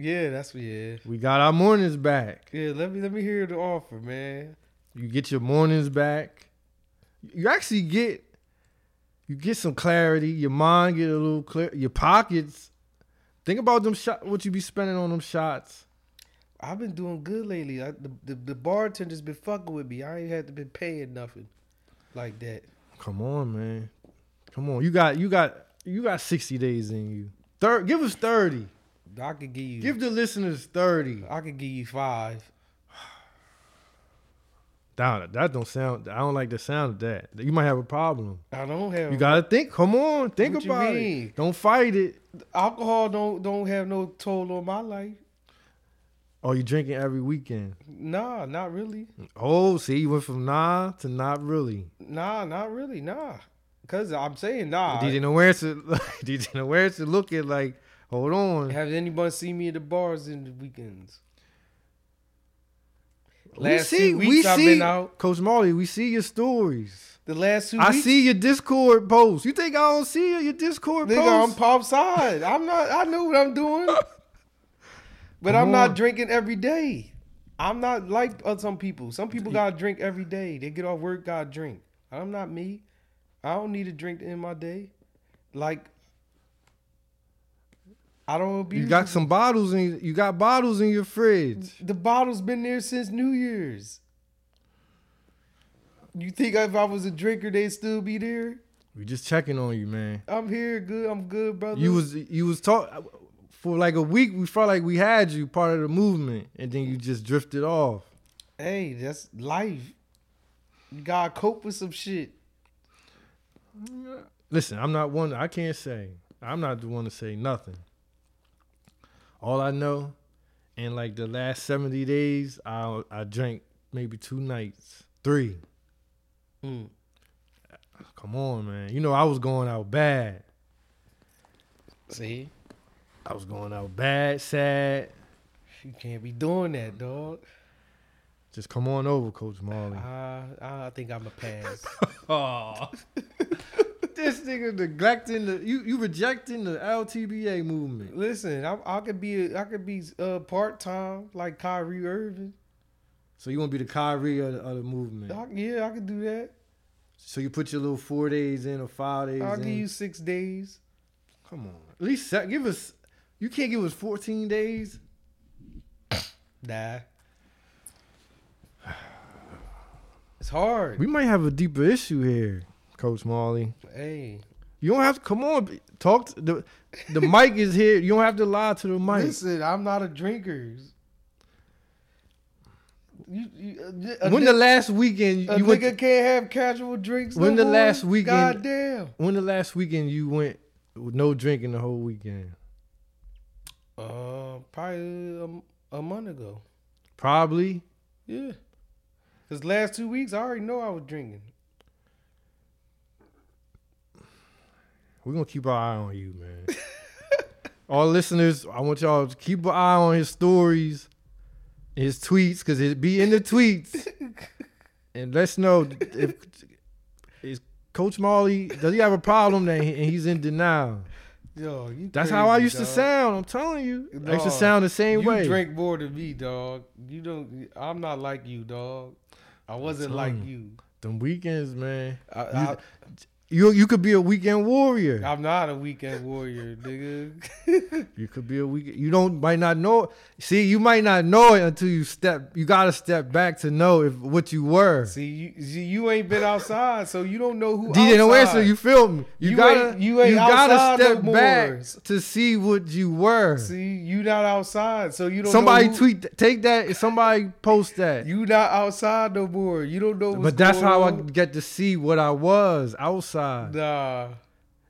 Yeah, that's yeah.
We got our mornings back.
Yeah, let me let me hear the offer, man.
You get your mornings back. You actually get. You get some clarity. Your mind get a little clear. Your pockets. Think about them shot. What you be spending on them shots.
I've been doing good lately. I, the, the the bartender's been fucking with me. I ain't had to been paying nothing like that.
Come on, man. Come on. You got. You got. You got sixty days in you. Third. Give us thirty.
I could give you.
Give the listeners thirty.
I could give you five.
That, that don't sound. I don't like the sound of that. You might have a problem.
I don't have.
You gotta think. Come on, think
What you
about
mean?
it. Don't fight it.
alcohol. Don't don't have no toll on my life.
Oh, you drinking every weekend?
Nah, not really.
Oh, see, you went from nah to not really.
Nah, not really. Nah, cause I'm saying nah.
DJ Nowhere to DJ Nowhere to look at like, hold on.
Have anybody seen me at the bars in the weekends?
we
Last
see,
two
we see,
been out.
Coach Marley. We see your stories.
The last two
I
weeks,
see your Discord posts. You think I don't see your Discord
nigga, I'm pop side. I'm not. I know what I'm doing, but
Come
I'm not drinking every day. I'm not like uh, some people. Some people gotta drink every day. They get off work, gotta drink. I'm not me. I don't need a drink to end my day. Like, don't abuse.
you got some bottles in. You got bottles in your fridge.
The bottle's been there since New Year's. You think if I was a drinker, they'd still be there?
We just checking on you, man.
I'm here, good. I'm good, brother.
You was you was talk for like a week. We felt like we had you part of the movement, and then you just drifted off.
Hey, that's life. You gotta cope with some shit.
Listen, I'm not one. I can't say. I'm not the one to say nothing. All I know, in like the last 70 days, I I drank maybe two nights, three.
Mm.
Come on, man. You know I was going out bad.
See,
I was going out bad, sad.
you can't be doing that, dog.
Just come on over, Coach Marley.
Uh, I think I'm a pass.
Oh. this nigga neglecting the you you rejecting the LTBA movement.
Listen, I, I could be I could be uh, part time like Kyrie Irving.
So you want to be the Kyrie of the, of the movement.
I, yeah, I could do that.
So you put your little four days in or five days
I'll
in.
give you six days.
Come on, at least give us. You can't give us 14 days.
Nah. It's hard.
We might have a deeper issue here, Coach Marley.
hey,
You don't have to come on. Talk. To, the the mic is here. You don't have to lie to the mic.
listen, I'm not a drinker. You, you, a,
when the last weekend
a
you
nigga
went?
can't have casual drinks.
When
no
the
more?
last weekend-
Goddamn.
when the last weekend you went with no drinking the whole weekend?
Uh, probably a, a month ago.
Probably.
Yeah. Cause last two weeks I already know I was drinking.
We're gonna keep our eye on you, man. All listeners, I want y'all to keep an eye on his stories, his tweets, because it be in the tweets. and let's know if is Coach Marley does he have a problem that he, and he's in denial.
Yo, you.
That's
crazy,
how I used to sound. I'm telling you, I used to sound the same
you
way.
You drink more than me, dog. You don't. I'm not like you, dog. I wasn't like you.
Them weekends, man.
I, I,
You you could be a weekend warrior.
I'm not a weekend warrior, nigga.
You could be a week. You don't might not know. See, you might not know it until you step. You gotta step back to know if what you were.
see, you, you ain't been outside, so you don't know who.
DJ no answer. You feel me? You,
You
gotta.
ain't- you ain't
gotta
outside no
step back to see what you were.
See, you not outside, so you don't.
somebody
know who,
tweet. Take that. Somebody post that.
You not outside no more. You don't know.
But that's how I get to see what I was outside.
Nah.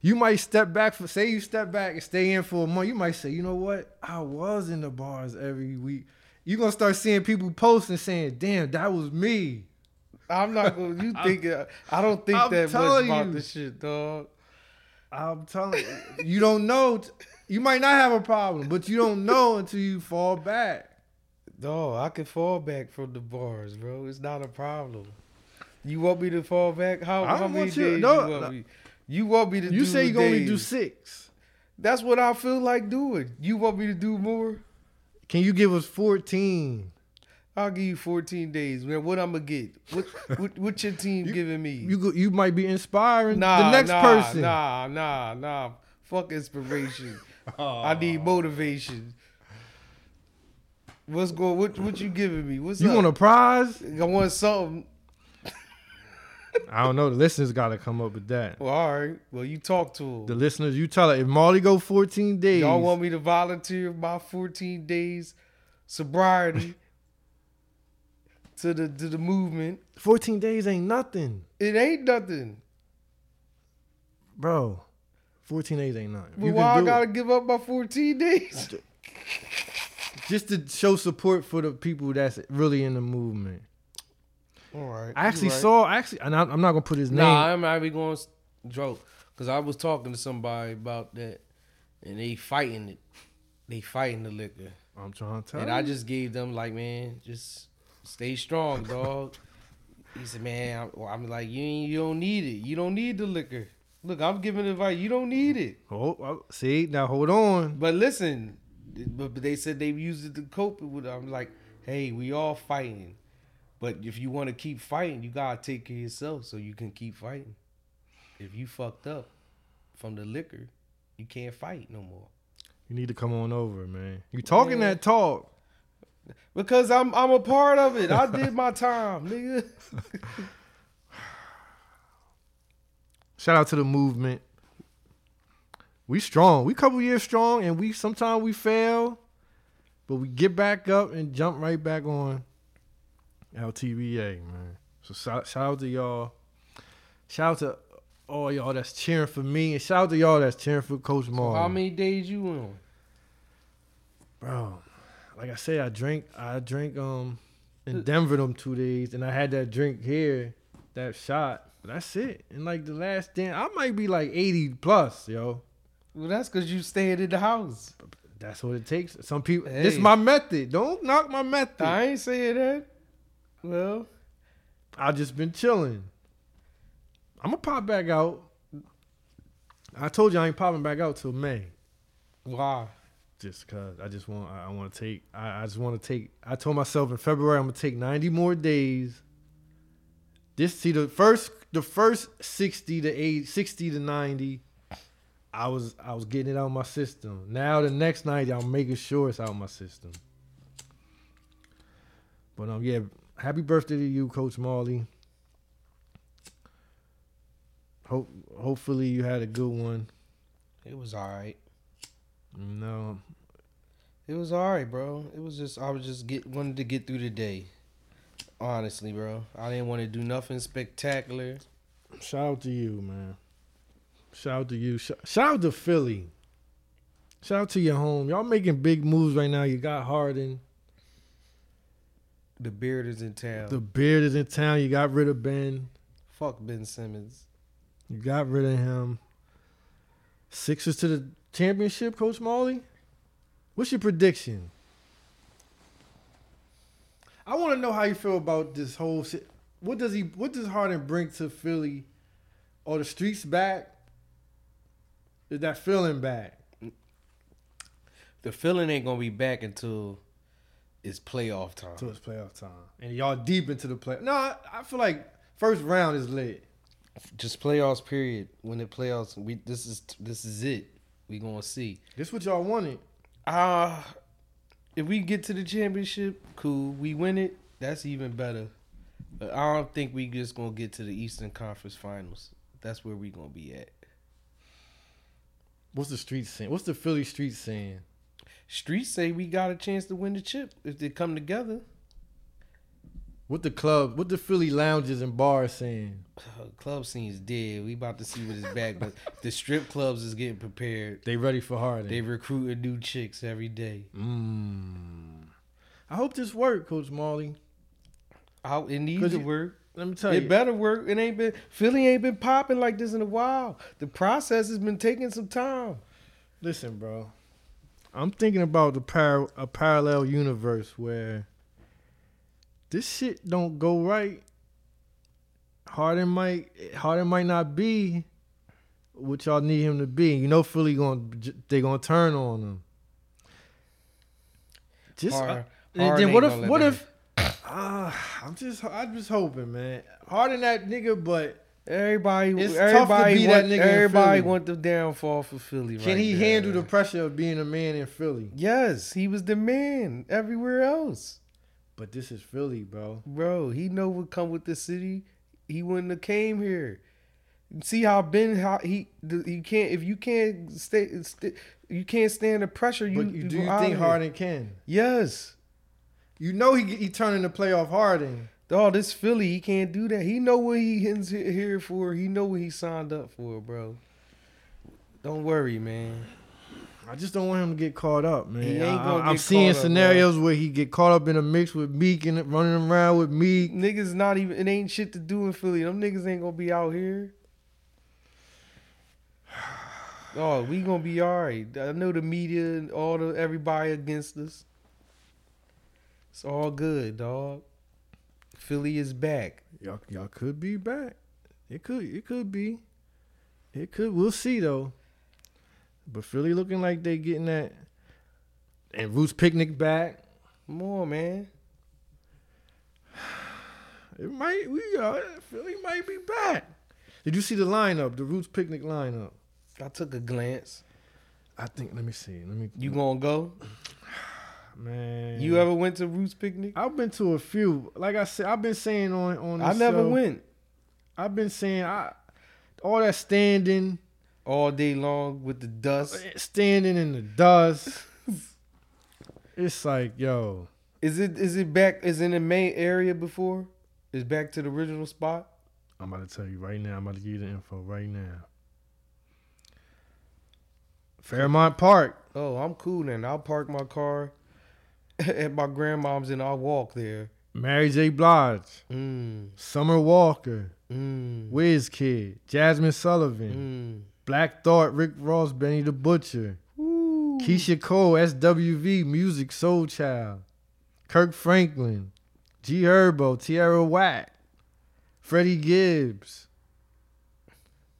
You might step back for say you step back and stay in for a month. You might say, you know what? I was in the bars every week. You're gonna start seeing people posting saying, damn, that was me.
I'm not gonna. You think? I don't think
I'm
that much about
you.
this shit, dog.
I'm telling you, you don't know. You might not have a problem, but you don't know until you fall back.
Dog, I can fall back from the bars, bro. It's not a problem. You want me to fall back? How,
I
how many
want you-
days
no,
you want
no.
me? You want me to
You say you can only do six.
That's what I feel like doing. You want me to do more?
Can you give us 14?
I'll give you 14 days, man. What I'm gonna get? What what, what your team giving me?
You go, you might be inspiring
nah,
the next
nah,
person.
Nah, nah, nah. Fuck inspiration. I need motivation. What's going? What what you giving me? What's
You
up?
want a prize?
I want something.
I don't know. The listeners got to come up with that.
Well, all right. Well, you talk to him.
The listeners, you tell it. If Marley go 14 days,
Y'all want me to volunteer my 14 days sobriety to the to the movement?
14 days ain't nothing,
It ain't nothing.
bro. 14 days ain't nothing.
But
You
why I gotta
it.
give up my 14 days?
just to show support for the people that's really in the movement.
All right.
I actually
right.
saw, actually, and I'm I'm not gonna put his name.
Nah, I'm not even going to joke because I was talking to somebody about that, and they fighting it. They fighting the liquor,
I'm trying to tell
and
you.
I just gave them like, man, just stay strong, dog. he said, man, I'm, well, I'm like, you ain't, you don't need it. You don't need the liquor. Look, I'm giving advice. You don't need it.
Oh, oh, see now, hold on.
But listen, but, but they said they used it to cope with. it. I'm like, hey, we all fighting, but if you want to keep fighting, you gotta take care of yourself so you can keep fighting. If you fucked up from the liquor, you can't fight no more.
You need to come on over, man. You talking that talk.
Because I'm I'm a part of it. I did my time, nigga.
Shout out to the movement. We strong. We couple years strong, and we sometimes we fail, but we get back up and jump right back on LTBA, man. So shout, shout out to y'all. Shout out to all y'all that's cheering for me, and shout out to y'all that's cheering for Coach Maul.
How many days you on?
bro? Like I say, I drink. I drink um in Denver them two days, and I had that drink here, that shot. That's it. And like the last day, I might be like eighty plus, yo.
Well, that's because you stayed in the house.
That's what it takes. Some people. This
Hey.
my method. Don't knock my method.
I ain't saying that. Well,
I just been chilling. I'm gonna pop back out. I told you I ain't popping back out till May.
why?
Just cause I just want I, want to take I, I just want to take I told myself in February I'm gonna take 90 more days. This see the first the first 60 to 80 60 to 90 I was I was getting it out of my system. Now the next 90 I'm making sure it's out of my system. But um yeah, happy birthday to you Coach Marley. Hope hopefully you had a good one.
It was all right.
No,
It was all right, bro. It was just I was just get wanted to get through the day. Honestly, bro, I didn't want to do nothing spectacular.
Shout out to you, man. Shout out to you. Shout out to Philly. Shout out to your home. Y'all making big moves right now. You got Harden.
The beard is in town.
The beard is in town. You got rid of Ben.
Fuck Ben Simmons.
You got rid of him. Sixers to the championship, Coach Marley. What's your prediction? I want to know how you feel about this whole shit. What does he? What does Harden bring to Philly? Are the streets back? Is that feeling back?
The feeling ain't gonna be back until it's playoff time.
Till it's playoff time, and y'all deep into the play. No, I, I feel like first round is lit.
Just playoffs. Period. When the playoffs, we this is this is it. We gonna see.
This what y'all wanted.
Ah, if we get to the championship, cool. We win it. That's even better. But I don't think we just gonna get to the Eastern Conference Finals. That's where we gonna be at.
What's the streets saying? What's the Philly streets saying?
Streets say we got a chance to win the chip if they come together.
What the club? What the Philly lounges and bars saying?
Uh, club scene's dead. We about to see what is back, but the strip clubs is getting prepared.
They ready for Harden.
They recruiting new chicks every day.
Mm. I hope this work, Coach Marley.
Out it needs to work.
Let me tell
It
you.
It better work. It ain't been Philly ain't been popping like this in a while. The process has been taking some time.
Listen, bro. I'm thinking about the par- a parallel universe where this shit don't go right. Harden might Harden might not be what y'all need him to be. You know, Philly going they gonna turn on him. Just
Har-
uh,
Harden
and then what if what if ah, I'm just I'm just hoping, man. Harden that nigga, but
Everybody,
It's
everybody,
be that
want,
nigga
everybody want the downfall for Philly.
can
right
he handle the pressure of being a man in Philly?
Yes, he was the man everywhere else,
But this is Philly, bro.
bro. He know what come with the city. He wouldn't have came here. See how Ben how he he can't if you can't stay, st- you can't stand the pressure. You,
But you, do
go
you think. Harden can?
Yes.
You know he he turning the playoff Harden.
Oh, this Philly, he can't do that. He know what he is here for. He know what he signed up for, bro. Don't worry, man.
I just don't want him to get caught up, man.
He ain't
I,
gonna
am seeing
caught up,
scenarios where he get caught up in a mix with Meek and running around with Meek.
Niggas not even. It ain't shit to do in Philly. Them niggas ain't gonna be out here. Oh, we gonna be all right. I know the media and all the everybody against us. It's all good, dog. Philly is back.
Y'all y'all could be back. It could it could be. It could. We'll see though. But Philly looking like they getting that. And Roots Picnic back.
More man.
It might we uh, Philly might be back. Did you see the lineup? The Roots Picnic lineup.
I took a glance.
I think. Let me see. Let me.
You gonna go?
Man.
You ever went to Roots Picnic?
I've been to a few. Like I said, I've been saying on on.
I never
show,
went.
I've been saying I. all that standing,
all day long with the dust.
Eh, standing in the dust. it's like, yo,
Is it is it back? Is in the main area before? Is back to the original spot?
I'm about to tell you right now. I'm about to give you the info right now. Fairmount Park.
Oh, I'm cool then. I'll park my car at my grandmom's and I'll walk there.
Mary J. Blige,
Mm,
Summer Walker,
mm,
Wiz Kid, Jazmine Sullivan,
mm.
Black Thought, Rick Ross, Benny the Butcher,
Ooh.
Keyshia Cole, SWV, Musiq Soulchild, Kirk Franklin, G Herbo, Tierra Whack, Freddie Gibbs,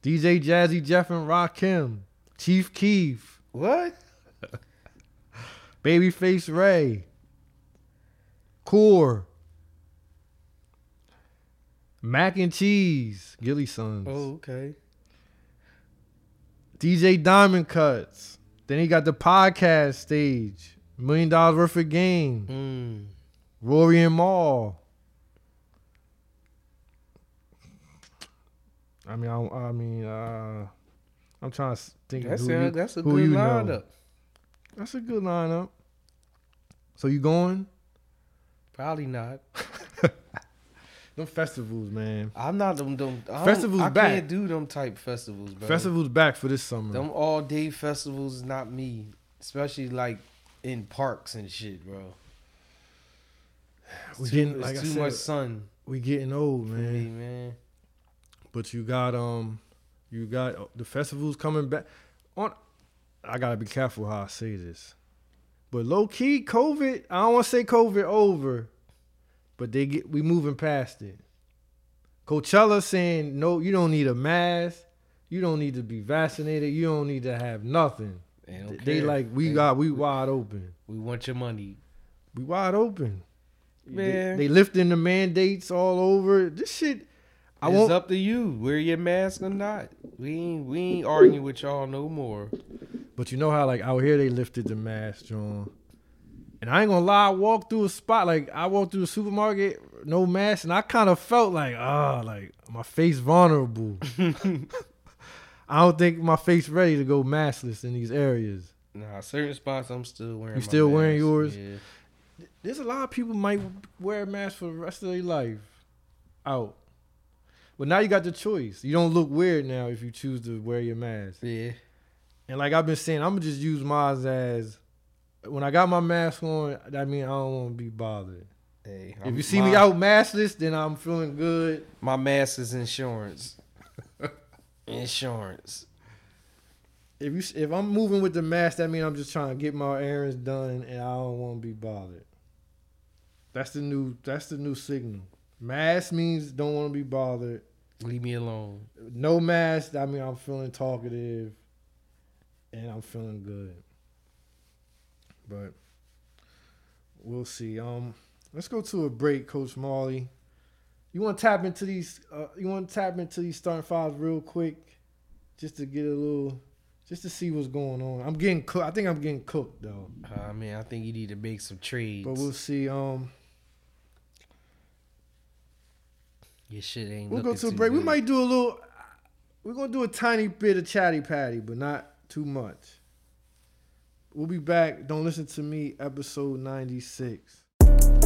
DJ Jazzy Jeff and Rakim, Chief Keef,
What?
Babyface Ray, Core, Mac and Cheese, Gilly Sons,
Oh, okay.
DJ Diamond Kuts. Then he got the podcast stage, Million Dollars Worth of Game,
Mm.
Rory and Mal. I mean, I, I mean, uh, I'm trying to think.
That
who
sound,
you-
that's a
who
good
you know.
lineup.
That's a good lineup. So you going?
Probably not.
Them festivals, man.
I'm not them. them I don't-
Festivals
I
back.
can't do them type festivals, bro.
Festivals back for this summer.
Them all day festivals is not me, especially like in parks and shit, bro. It's
we
too,
getting like
too
said,
much sun
we getting old, man.
me, man.
But you got um, you got uh, the festivals coming back. On, I gotta be careful how I say this, but low key, COVID. I don't want to say COVID over, but they get we moving past it. Coachella saying no, you don't need a mask, you don't need to be vaccinated, you don't need to have nothing.
They,
They like we
They-
got we wide open,
we want your money.
we wide open. They,
Man.
they lifting the mandates all over. This shit. I
it's
won't.
up to you. Wear your mask or not. We ain't we ain't arguing with y'all no more.
But you know how like out here they lifted the mask, John. And I ain't gonna lie, I walked through a spot like I walked through a supermarket, no mask, and I kind of felt like ah, like my face vulnerable. I don't think my face ready to go maskless in these areas.
Nah, certain spots I'm still wearing.
You still wearing yours?
Yeah.
There's a lot of people might wear a mask for the rest of their life out. But now you got the choice. You don't look weird now if you choose to wear your mask.
Yeah.
And like I've been saying, I'm gonna just use mine as when I got my mask on. That mean I don't want to be bothered.
Hey,
if
I'm-
you see
my,
me out maskless, then I'm feeling good.
my mask is insurance. insurance.
If you if I'm moving with the mask, that means I'm just trying to get my errands done, and I don't want to be bothered. That's the new. That's the new signal. Mask means don't want to be bothered.
Leave me alone.
No mask. I mean I'm feeling talkative, and I'm feeling good. But we'll see. Um, let's go to a break, Coach Marley. You want to tap into these? Uh, you want to tap into these starting fives real quick, just to get a little, just to see what's going on. I'm getting cooked. I think I'm getting cooked though.
I mean, I think you need to make some trades.
But we'll see. Um,
Your shit ain't.
we'll go to a break. We might do a little. We're gonna do a tiny bit of chatty patty, but not too much. We'll be back. Don't listen to me, episode
96.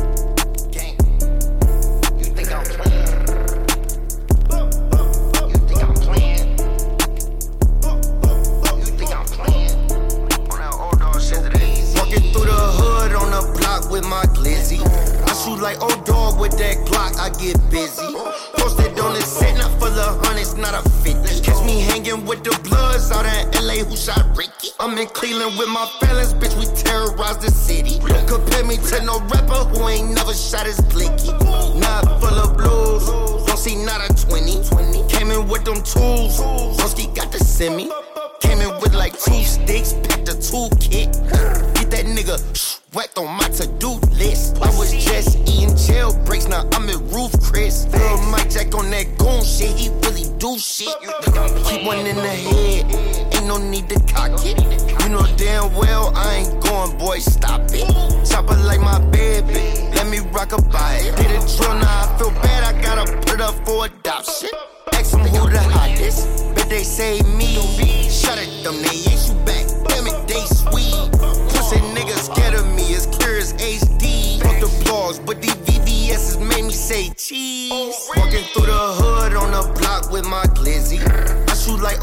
Like old dog with that Glock, I get busy. Posted on the set, not for the hundreds, not a 50. Catch me hanging with the bloods out in LA who shot Ricky. I'm in Cleveland with my fellas, bitch, we terrorize the city. Don't compare me to no rapper who ain't never shot his blicky. Not full of blues, don't see not a 20. Came in with them tools, Broski got the semi. Came in with like two sticks, packed a toolkit. Get that nigga whacked on my to-do list. I was just eating jailbreaks, now I'm at Roof Chris. Lil Mike Jack on that goon shit, he really do shit. Keep one in the head, ain't no need to cock it. You know damn well I ain't going, boy, stop it. Chop it like my baby, let me rock a body. Did a drill, now I feel bad, I gotta put up for adoption. Ask him who the hottest. nigga, they say me.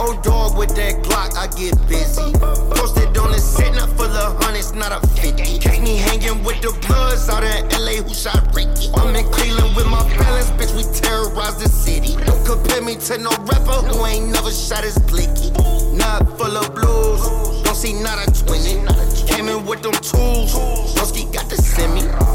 Old dog with that Glock, I get busy. Posted on the set, not full of hundreds, not a 50. Catch me hanging with the bloods out in LA who shot Ricky. I'm in Cleveland with my balance, bitch, we terrorize the city. Don't compare me to no rapper who ain't never shot his blicky. Not full of blues, don't see not a 20. Came in with them tools, Broski got the semi.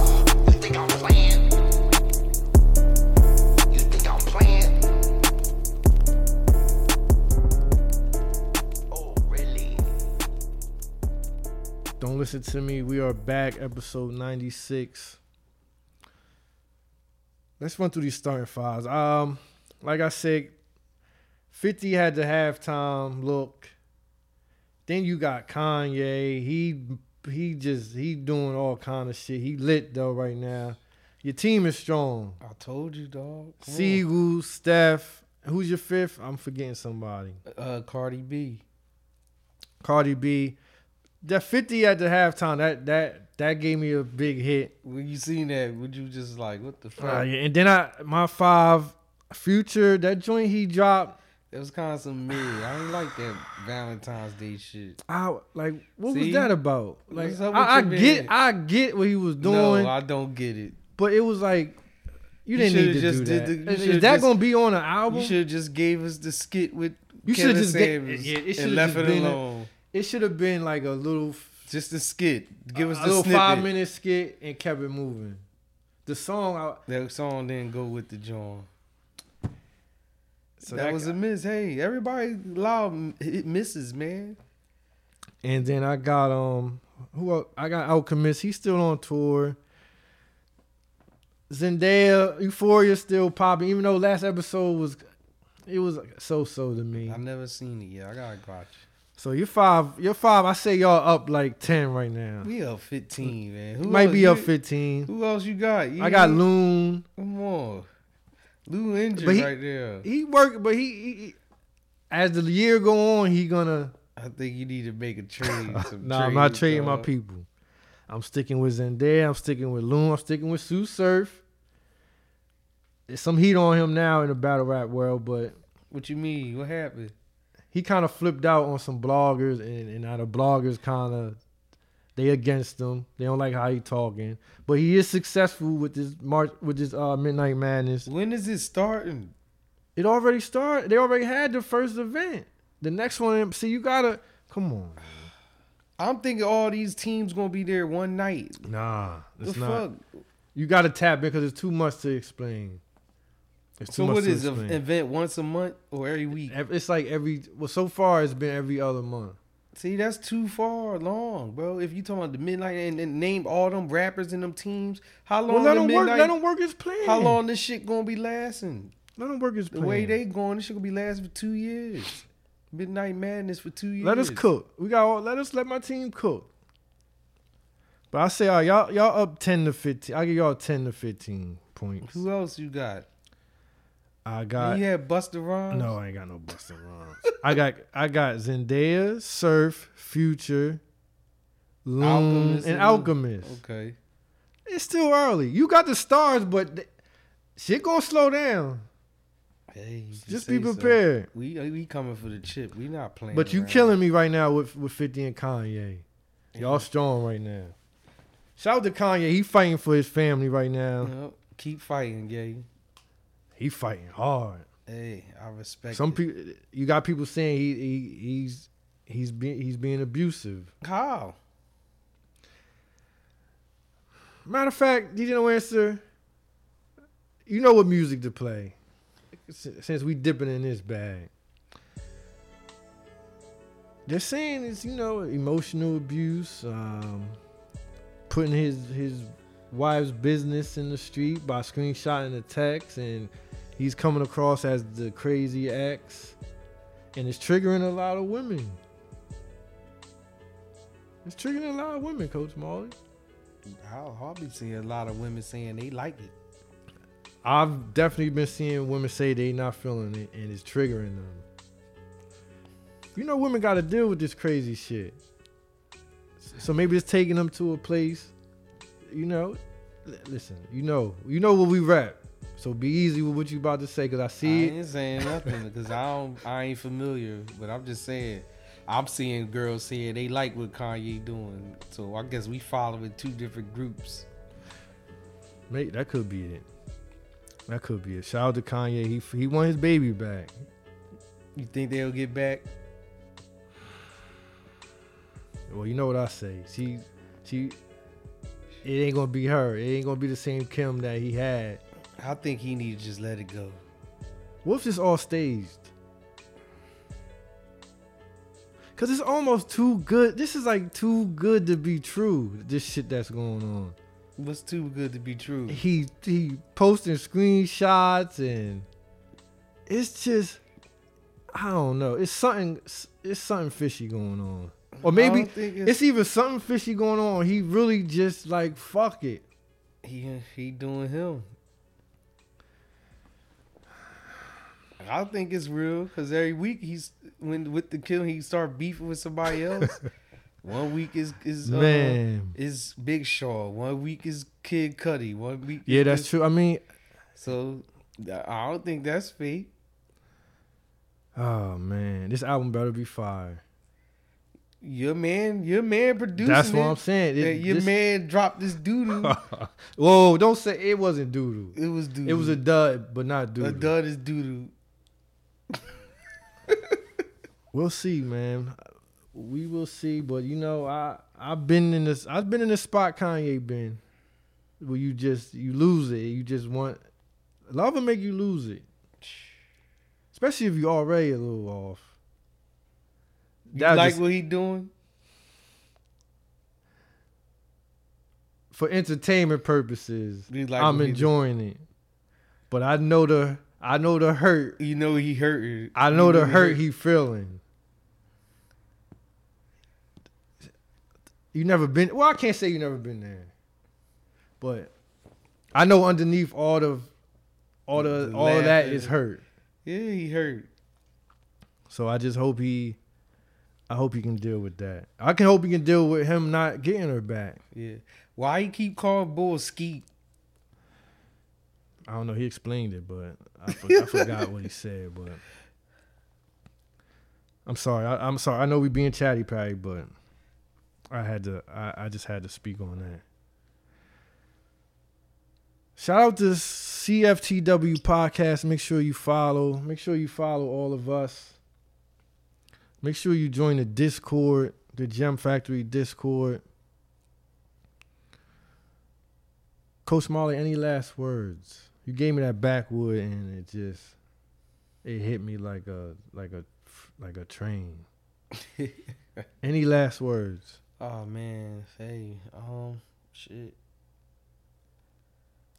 Listen to me. We are back, episode 96. Let's run through these starting fives. Um, like I said, 50 had the halftime look. Then you got Kanye. He he just he doing all kind of shit. He lit though right now. Your team is strong.
I told you, dog. Come on.
Siegel, Steph. Who's your fifth? I'm forgetting somebody.
uh, Cardi B.
Cardi B. That 50 at the halftime, that that that gave me a big hit.
When you seen that, would you just like, what the fuck?
Uh, yeah, and then I my five future that joint he dropped.
It was kind of some me. I didn't like that Valentine's Day shit.
I like what
See?
was that about? Like
What's up with
I, I get? I get what he was doing,
No, I don't get it.
but it was like you
You
didn't need to
just
do
did
that.
the-
Is- Is that
just-
gonna be on an album?
You should have just gave us the skit with
You
Kevin
shoulda just ga-
Samuels
yeah,
and left it alone.
It should have been like a little
just a skit. Give us
a little
snippet.
five minute skit and kept it moving. The song, I,
That song didn't go with the joint.
so
that, was a miss. Hey, everybody loud it misses, man.
And then I got um who else? I got Alchemist. He's still on tour. Zendaya, Euphoria still popping, even though last episode was it was so so to me.
I've never seen it yet. I gotta watch.
So you're five, you're five. I say y'all up like ten right now.
We up fifteen, man. Who
Might be
you-
up fifteen.
Who else you got? You
I got Loon.
Come on, Loon injured
he-
right there.
He work, but he, he, he- as the year go on, he gonna.
I think you need to make a trade. some
nah, I'm not trading my people. I'm sticking with Zendaya. I'm sticking with Loon. I'm sticking with Sue Surf. There's some heat on him now in the battle rap world, but
What you mean? What happened?
He kind of flipped out on some bloggers, and, and now the bloggers kind of they against him. They don't like how he talking, but he is successful with this march with this uh, Midnight Madness.
When is it starting?
It already started. They already had the first event. The next one, see, you gotta come on.
I'm thinking all these teams gonna be there one night.
Nah,
The
it's not.
fuck?
You gotta tap in because it's too much to explain. It's
So what is an event once a month or every week?
It's like every well, so far it's been every other month.
See, that's too far long, bro. If you talking about the midnight and, and name all them rappers and them teams, how long
Well, let
the
him work.
midnight?
Let him work his plan.
how long this shit gonna be lasting?
Let him work his
The way they going, this shit gonna be lasting for two years. Midnight Madness for two years.
let us cook. We got. All, let us let my team cook. But I say, all right, y'all y'all up ten to fifteen. I give y'all ten to fifteen points.
Who else you got?
I got
you had Busta Rhymes.
no. I ain't got no Busta Rhymes. I got I got Zendaya, Surf, Future, Loon,
Alchemist
and
and-
Alchemist.
Okay.
It's still early. You got the stars, but th- shit gonna slow down.
Hey,
Just be
so.
prepared.
We we coming for the chip. We not playing.
But you
around.
killing me right now with with Fifty and Kanye. Y'all strong right now. Shout out to Kanye. He fighting for his family right now.
Yep. Keep fighting, gay.
He fighting hard.
Hey, I respect
Some people, you got people saying he, he he's he's being he's being abusive.
How?
Matter of fact, DJ No Answer. You know what music to play. Since we dipping in this bag, they're saying it's you know emotional abuse, um, putting his his wife's business in the street by screenshotting the text, and he's coming across as the crazy ex, and it's triggering a lot of women. It's triggering a lot of women, Coach Marley.
I'll, be seeing a lot of women saying they like it.
I've definitely been seeing women say they not feeling it and it's triggering them. You know, women got to deal with this crazy shit. So maybe it's taking them to a place. You know, listen. You know, you know what we rap. So be easy with what you about to say, cause I
I
see it.
ain't saying nothing because I don't. I ain't familiar, but I'm just saying. I'm seeing girls saying they like what Kanye doing, so I guess we following two different groups.
Mate, that could be it. That could be it. Shout out to Kanye. He he won his baby back.
You think they'll get back?
Well, you know what I say. She she it ain't gonna be her. It ain't gonna be the same Kim that he had.
I think he need to just let it go.
What if this all staged? Cause it's almost too good. This is like too good to be true. This shit that's going on.
What's too good to be true?
He he posting screenshots and it's just I don't know. It's something it's something fishy going on. Or maybe
don't
it's even something fishy going on. He really just like fuck it.
he he doing him. I think it's real because every week he's when with the kill he start beefing with somebody else. One week is is uh,
Man.
is Big Shaw. One week is Kid Cudi. One week
Yeah, that's
this-
true. I mean,
So I don't think that's fake.
oh man, this album better be fire.
Your man, your man producing
That's what
it.
I'm saying. It-
your
this-
man dropped this doo doo.
Whoa, don't say it wasn't doodoo.
it was doo.
It was a dud, but not
a
doodoo.
dud is doo doo.
We'll see, man. We will see, but you know, I I've been in this. I've been in this spot Kanye been, where you just you lose it. You just want love will make you lose it, especially if you're already a little off.
You
That
like
just-
what he doing?
for entertainment purposes,
like
I'm enjoying it. But I know the I know the hurt.
You know he hurt.
I know
You
the hurt he feeling. You never been well, I can't say you never been there. But I know underneath all the all the
The
all that is hurt.
Yeah, he hurt.
So I just hope he I hope you can deal with that. I can hope you can deal with him not getting her back.
Yeah. Why he keep calling Bull Skeet?
I don't know. He explained it, but I, for, I forgot what he said. But I'm sorry. I, I'm sorry. I know we being chatty patty, but I had to. I, I just had to speak on that. Shout out to CFTW podcast. Make sure you follow. Make sure you follow all of us. Make sure you join the Discord, the Gem Factory Discord. Coach Marley, any last words? You gave me that backwood, and it just it hit me like a like a like a train. any last words?
Oh man, hey, um, shit.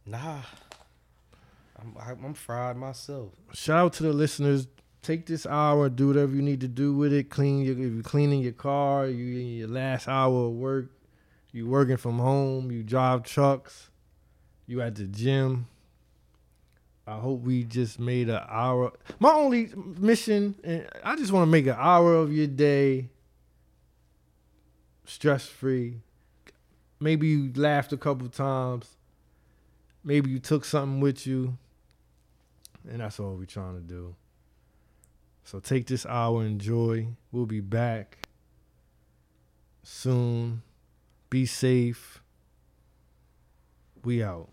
Nah, I'm I- I'm fried myself.
Shout out to the listeners. Take this hour, do whatever you need to do with it. Clean your if you're cleaning your car, you in your last hour of work, you working from home, you drive trucks, you at the gym. I hope we just made an hour. My only mission, and I just want to make an hour of your day stress free. Maybe you laughed a couple times. Maybe you took something with you. And that's all we're trying to do. So take this hour, enjoy. We'll be back soon. Be safe. We out.